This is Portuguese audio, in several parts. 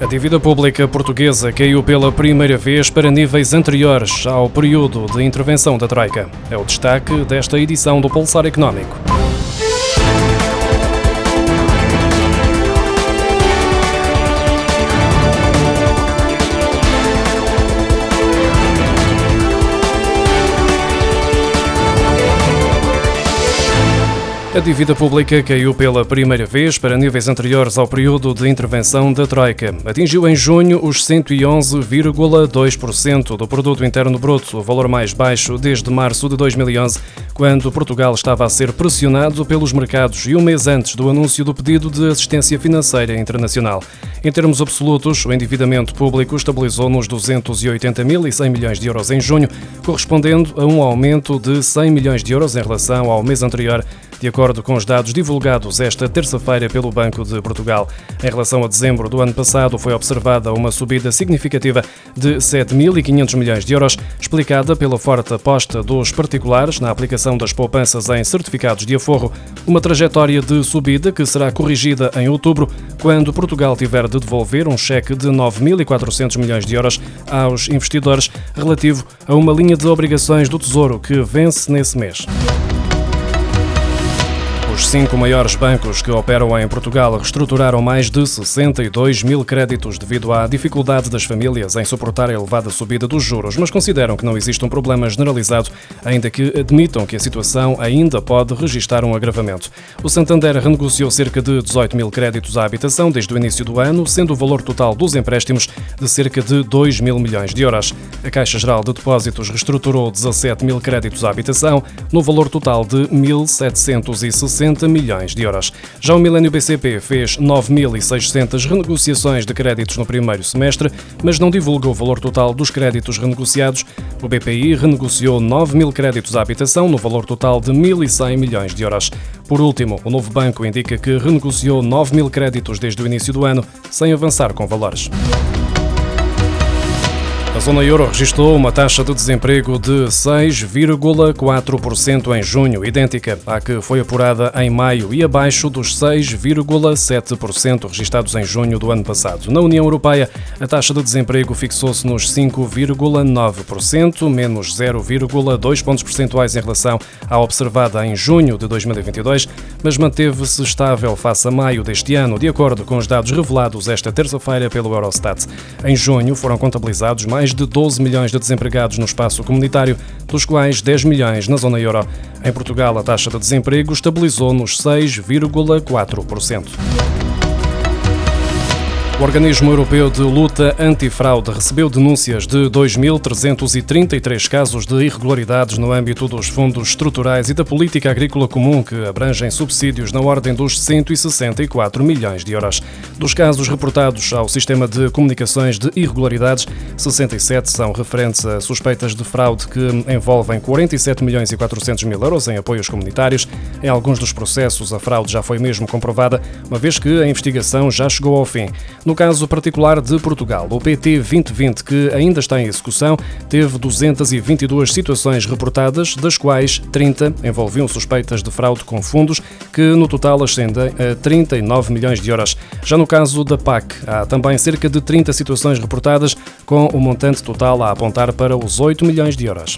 A dívida pública portuguesa caiu pela primeira vez para níveis anteriores ao período de intervenção da Troika. É o destaque desta edição do Pulsar Económico. A dívida pública caiu pela primeira vez para níveis anteriores ao período de intervenção da Troika. Atingiu em junho os 111,2% do produto interno bruto, o valor mais baixo desde março de 2011, quando Portugal estava a ser pressionado pelos mercados e um mês antes do anúncio do pedido de assistência financeira internacional. Em termos absolutos, o endividamento público estabilizou nos 280.100 milhões de euros em junho, correspondendo a um aumento de 100 milhões de euros em relação ao mês anterior de acordo com os dados divulgados esta terça-feira pelo Banco de Portugal. Em relação a dezembro do ano passado, foi observada uma subida significativa de 7.500 milhões de euros, explicada pela forte aposta dos particulares na aplicação das poupanças em certificados de aforro, uma trajetória de subida que será corrigida em outubro, quando Portugal tiver de devolver um cheque de 9.400 milhões de euros aos investidores relativo a uma linha de obrigações do Tesouro que vence nesse mês. Cinco maiores bancos que operam em Portugal reestruturaram mais de 62 mil créditos devido à dificuldade das famílias em suportar a elevada subida dos juros, mas consideram que não existe um problema generalizado, ainda que admitam que a situação ainda pode registrar um agravamento. O Santander renegociou cerca de 18 mil créditos à habitação desde o início do ano, sendo o valor total dos empréstimos de cerca de 2 mil milhões de euros. A Caixa Geral de Depósitos reestruturou 17 mil créditos à habitação, no valor total de 1.760 60 milhões de euros. Já o Milênio BCP fez 9.600 renegociações de créditos no primeiro semestre, mas não divulga o valor total dos créditos renegociados. O BPI renegociou 9 mil créditos à habitação no valor total de 1.100 milhões de euros. Por último, o novo banco indica que renegociou 9 mil créditos desde o início do ano, sem avançar com valores. A zona euro registrou uma taxa de desemprego de 6,4% em junho, idêntica à que foi apurada em maio e abaixo dos 6,7% registrados em junho do ano passado. Na União Europeia, a taxa de desemprego fixou-se nos 5,9%, menos 0,2 pontos percentuais em relação à observada em junho de 2022, mas manteve-se estável face a maio deste ano, de acordo com os dados revelados esta terça-feira pelo Eurostat. Em junho foram contabilizados mais mais de 12 milhões de desempregados no espaço comunitário, dos quais 10 milhões na zona euro. Em Portugal, a taxa de desemprego estabilizou nos 6,4%. O Organismo Europeu de Luta Antifraude recebeu denúncias de 2.333 casos de irregularidades no âmbito dos fundos estruturais e da política agrícola comum, que abrangem subsídios na ordem dos 164 milhões de euros. Dos casos reportados ao Sistema de Comunicações de Irregularidades, 67 são referentes a suspeitas de fraude que envolvem 47 milhões e 400 mil euros em apoios comunitários. Em alguns dos processos, a fraude já foi mesmo comprovada, uma vez que a investigação já chegou ao fim. No caso particular de Portugal, o PT 2020, que ainda está em execução, teve 222 situações reportadas, das quais 30 envolviam suspeitas de fraude com fundos, que no total ascendem a 39 milhões de euros. Já no caso da PAC, há também cerca de 30 situações reportadas, com o montante total a apontar para os 8 milhões de euros.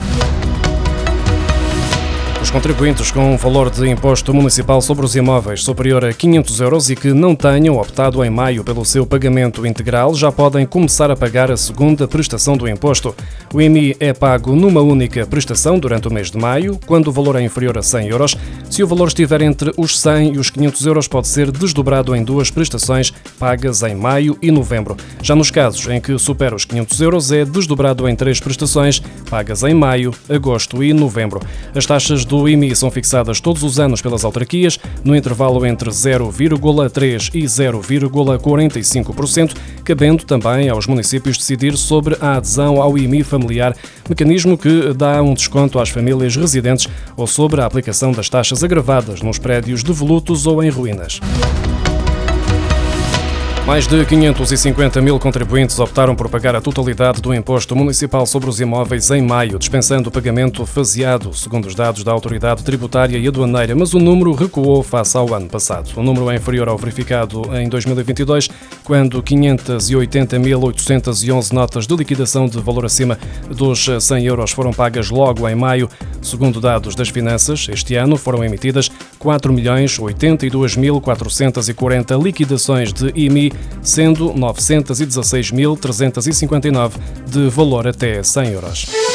Os contribuintes com um valor de imposto municipal sobre os imóveis superior a 500 euros e que não tenham optado em maio pelo seu pagamento integral já podem começar a pagar a segunda prestação do imposto. O IMI é pago numa única prestação durante o mês de maio, quando o valor é inferior a 100 euros. Se o valor estiver entre os 100 e os 500 euros, pode ser desdobrado em duas prestações pagas em maio e novembro. Já nos casos em que supera os 500 euros, é desdobrado em três prestações pagas em maio, agosto e novembro. As taxas do IMI são fixadas todos os anos pelas autarquias, no intervalo entre 0,3% e 0,45%, cabendo também aos municípios decidir sobre a adesão ao IMI familiar, mecanismo que dá um desconto às famílias residentes ou sobre a aplicação das taxas agravadas nos prédios devolutos ou em ruínas. Mais de 550 mil contribuintes optaram por pagar a totalidade do imposto municipal sobre os imóveis em maio, dispensando o pagamento faseado, segundo os dados da Autoridade Tributária e Aduaneira, mas o número recuou face ao ano passado. O número é inferior ao verificado em 2022, quando 580.811 notas de liquidação de valor acima dos 100 euros foram pagas logo em maio. Segundo dados das finanças, este ano foram emitidas 4.082.440 liquidações de IMI sendo 916.359 de valor até 100 euros.